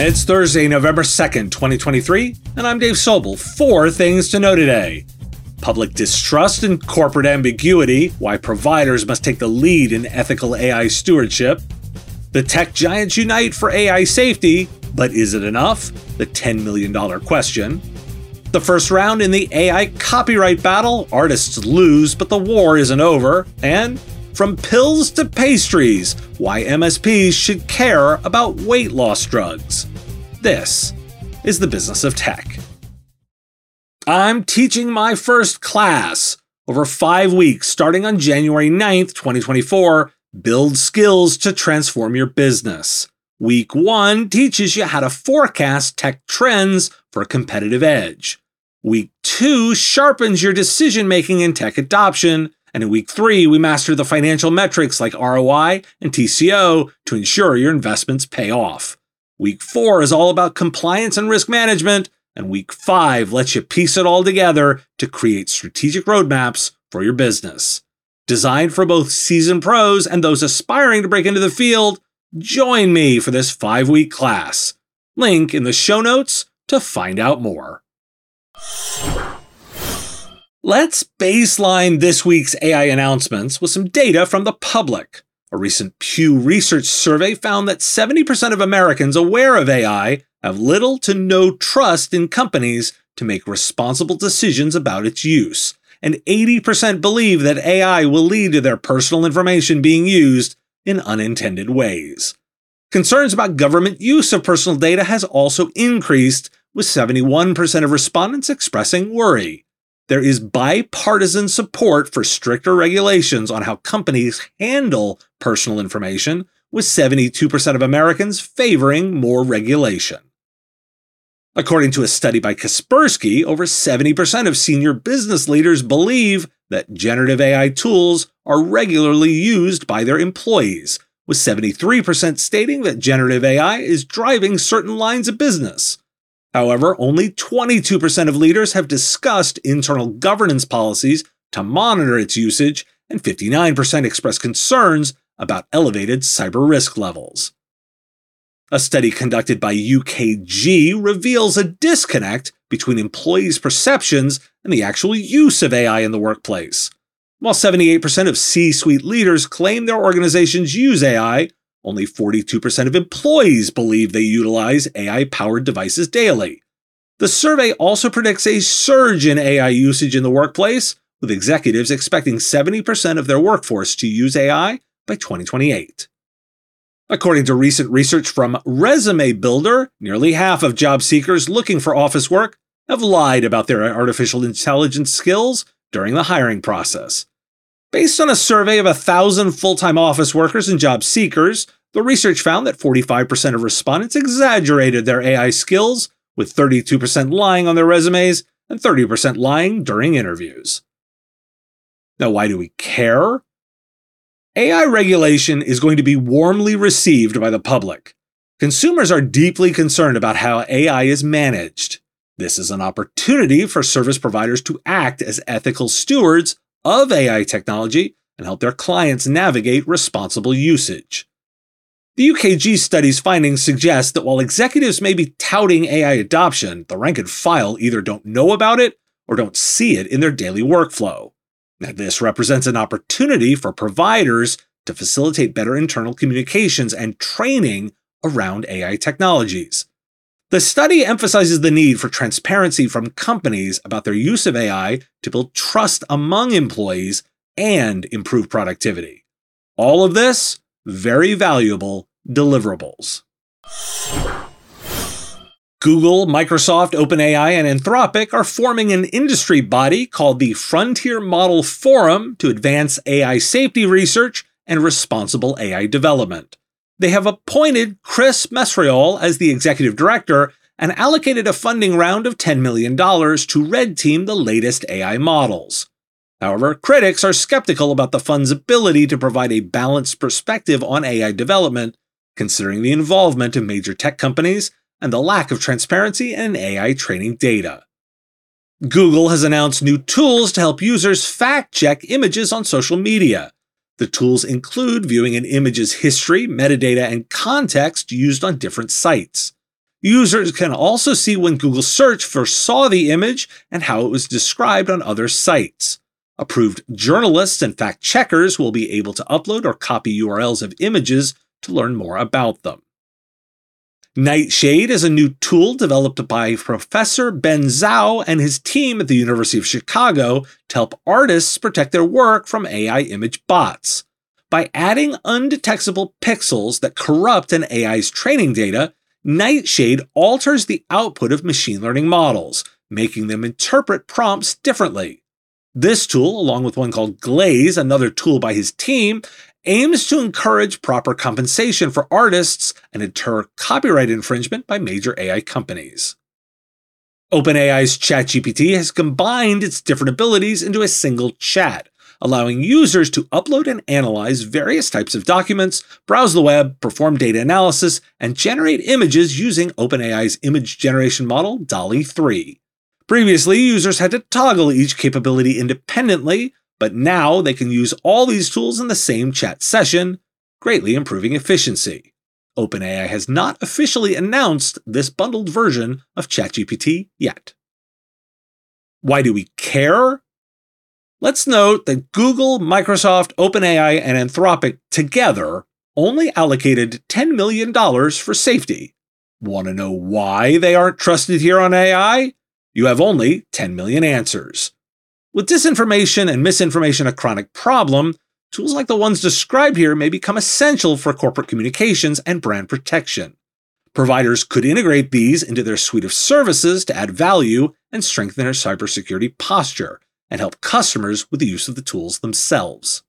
It's Thursday, November 2nd, 2023, and I'm Dave Sobel. Four things to know today. Public distrust and corporate ambiguity, why providers must take the lead in ethical AI stewardship. The tech giants unite for AI safety, but is it enough? The $10 million question. The first round in the AI copyright battle, artists lose, but the war isn't over. And from pills to pastries, why MSPs should care about weight loss drugs. This is the business of tech. I'm teaching my first class over five weeks starting on January 9th, 2024. Build skills to transform your business. Week one teaches you how to forecast tech trends for a competitive edge. Week two sharpens your decision making in tech adoption. And in week three, we master the financial metrics like ROI and TCO to ensure your investments pay off. Week four is all about compliance and risk management. And week five lets you piece it all together to create strategic roadmaps for your business. Designed for both seasoned pros and those aspiring to break into the field, join me for this five week class. Link in the show notes to find out more. Let's baseline this week's AI announcements with some data from the public. A recent Pew Research survey found that 70% of Americans aware of AI have little to no trust in companies to make responsible decisions about its use, and 80% believe that AI will lead to their personal information being used in unintended ways. Concerns about government use of personal data has also increased, with 71% of respondents expressing worry there is bipartisan support for stricter regulations on how companies handle personal information, with 72% of Americans favoring more regulation. According to a study by Kaspersky, over 70% of senior business leaders believe that generative AI tools are regularly used by their employees, with 73% stating that generative AI is driving certain lines of business. However, only 22% of leaders have discussed internal governance policies to monitor its usage, and 59% express concerns about elevated cyber risk levels. A study conducted by UKG reveals a disconnect between employees' perceptions and the actual use of AI in the workplace. While 78% of C suite leaders claim their organizations use AI, only 42% of employees believe they utilize AI powered devices daily. The survey also predicts a surge in AI usage in the workplace, with executives expecting 70% of their workforce to use AI by 2028. According to recent research from Resume Builder, nearly half of job seekers looking for office work have lied about their artificial intelligence skills during the hiring process. Based on a survey of 1,000 full time office workers and job seekers, the research found that 45% of respondents exaggerated their AI skills, with 32% lying on their resumes and 30% lying during interviews. Now, why do we care? AI regulation is going to be warmly received by the public. Consumers are deeply concerned about how AI is managed. This is an opportunity for service providers to act as ethical stewards of AI technology and help their clients navigate responsible usage. The UKG study's findings suggest that while executives may be touting AI adoption, the rank and file either don't know about it or don't see it in their daily workflow. Now, this represents an opportunity for providers to facilitate better internal communications and training around AI technologies. The study emphasizes the need for transparency from companies about their use of AI to build trust among employees and improve productivity. All of this very valuable deliverables. Google, Microsoft, OpenAI, and Anthropic are forming an industry body called the Frontier Model Forum to advance AI safety research and responsible AI development. They have appointed Chris Meserole as the executive director and allocated a funding round of $10 million to red team the latest AI models. However, critics are skeptical about the fund's ability to provide a balanced perspective on AI development, considering the involvement of major tech companies and the lack of transparency in AI training data. Google has announced new tools to help users fact check images on social media, the tools include viewing an image's history, metadata, and context used on different sites. Users can also see when Google Search first saw the image and how it was described on other sites. Approved journalists and fact checkers will be able to upload or copy URLs of images to learn more about them. Nightshade is a new tool developed by Professor Ben Zhao and his team at the University of Chicago to help artists protect their work from AI image bots. By adding undetectable pixels that corrupt an AI's training data, Nightshade alters the output of machine learning models, making them interpret prompts differently. This tool, along with one called Glaze, another tool by his team, aims to encourage proper compensation for artists and deter copyright infringement by major AI companies. OpenAI's ChatGPT has combined its different abilities into a single chat, allowing users to upload and analyze various types of documents, browse the web, perform data analysis, and generate images using OpenAI's image generation model DALL-E 3. Previously, users had to toggle each capability independently, but now they can use all these tools in the same chat session, greatly improving efficiency. OpenAI has not officially announced this bundled version of ChatGPT yet. Why do we care? Let's note that Google, Microsoft, OpenAI, and Anthropic together only allocated $10 million for safety. Want to know why they aren't trusted here on AI? You have only 10 million answers. With disinformation and misinformation a chronic problem, tools like the ones described here may become essential for corporate communications and brand protection. Providers could integrate these into their suite of services to add value and strengthen their cybersecurity posture and help customers with the use of the tools themselves.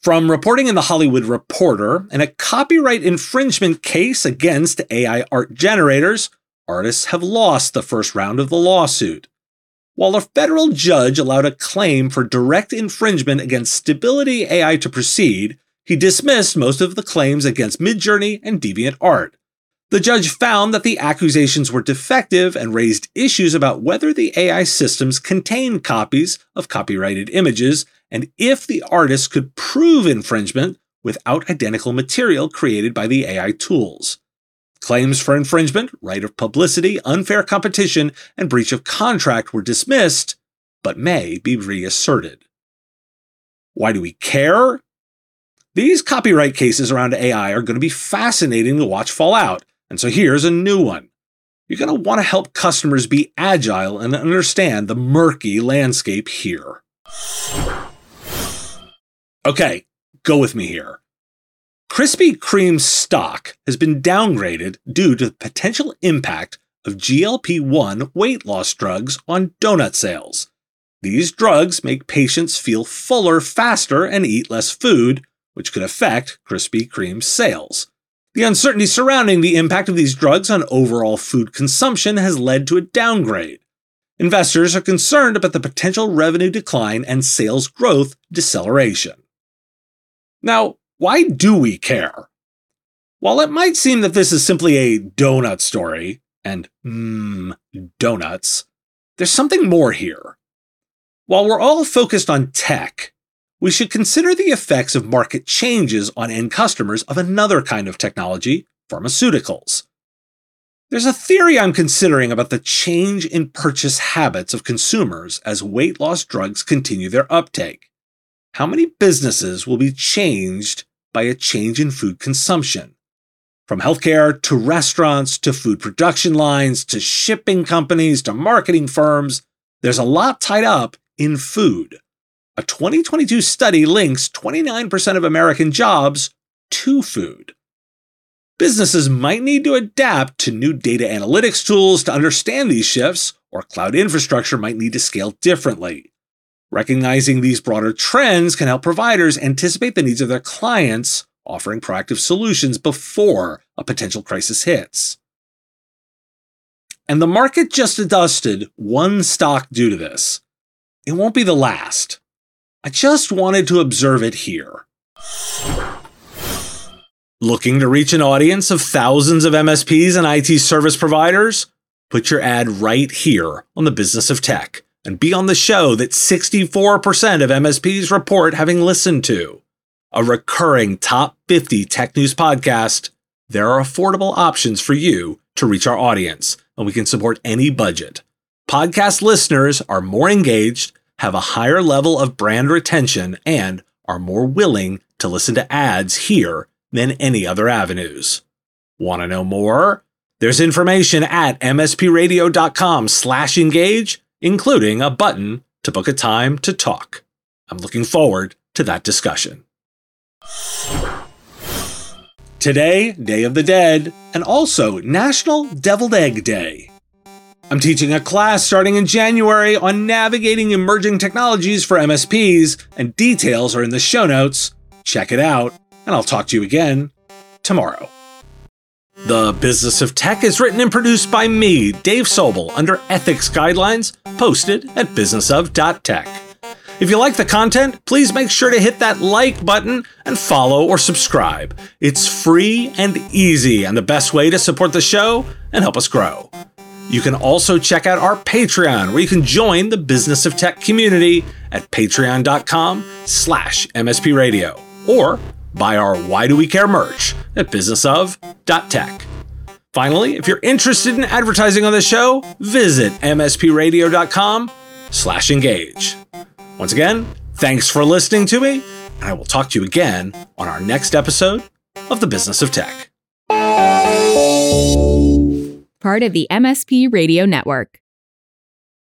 From reporting in the Hollywood Reporter, in a copyright infringement case against AI art generators, artists have lost the first round of the lawsuit. While a federal judge allowed a claim for direct infringement against Stability AI to proceed, he dismissed most of the claims against Midjourney and DeviantArt. The judge found that the accusations were defective and raised issues about whether the AI systems contained copies of copyrighted images and if the artist could prove infringement without identical material created by the AI tools. Claims for infringement, right of publicity, unfair competition, and breach of contract were dismissed, but may be reasserted. Why do we care? These copyright cases around AI are going to be fascinating to watch fall out and so here's a new one. You're going to want to help customers be agile and understand the murky landscape here. Okay, go with me here. Krispy Kreme stock has been downgraded due to the potential impact of GLP 1 weight loss drugs on donut sales. These drugs make patients feel fuller faster and eat less food, which could affect Krispy Kreme's sales. The uncertainty surrounding the impact of these drugs on overall food consumption has led to a downgrade. Investors are concerned about the potential revenue decline and sales growth deceleration. Now, why do we care? While it might seem that this is simply a donut story, and mmm, donuts, there's something more here. While we're all focused on tech, we should consider the effects of market changes on end customers of another kind of technology, pharmaceuticals. There's a theory I'm considering about the change in purchase habits of consumers as weight loss drugs continue their uptake. How many businesses will be changed by a change in food consumption? From healthcare to restaurants to food production lines to shipping companies to marketing firms, there's a lot tied up in food. A 2022 study links 29% of American jobs to food. Businesses might need to adapt to new data analytics tools to understand these shifts, or cloud infrastructure might need to scale differently. Recognizing these broader trends can help providers anticipate the needs of their clients, offering proactive solutions before a potential crisis hits. And the market just adjusted one stock due to this. It won't be the last. I just wanted to observe it here. Looking to reach an audience of thousands of MSPs and IT service providers? Put your ad right here on the business of tech and be on the show that 64% of MSPs report having listened to. A recurring top 50 tech news podcast there are affordable options for you to reach our audience, and we can support any budget. Podcast listeners are more engaged, have a higher level of brand retention, and are more willing to listen to ads here than any other avenues. Want to know more? There's information at mspradio.com slash engage, including a button to book a time to talk. I'm looking forward to that discussion. Today, Day of the Dead, and also National Deviled Egg Day. I'm teaching a class starting in January on navigating emerging technologies for MSPs, and details are in the show notes. Check it out, and I'll talk to you again tomorrow. The Business of Tech is written and produced by me, Dave Sobel, under ethics guidelines posted at businessof.tech. If you like the content, please make sure to hit that like button and follow or subscribe. It's free and easy and the best way to support the show and help us grow. You can also check out our Patreon, where you can join the Business of Tech community at patreon.com slash mspradio, or buy our Why Do We Care merch at businessof.tech. Finally, if you're interested in advertising on the show, visit mspradio.com slash engage. Once again, thanks for listening to me, and I will talk to you again on our next episode of The Business of Tech. Part of the MSP Radio Network.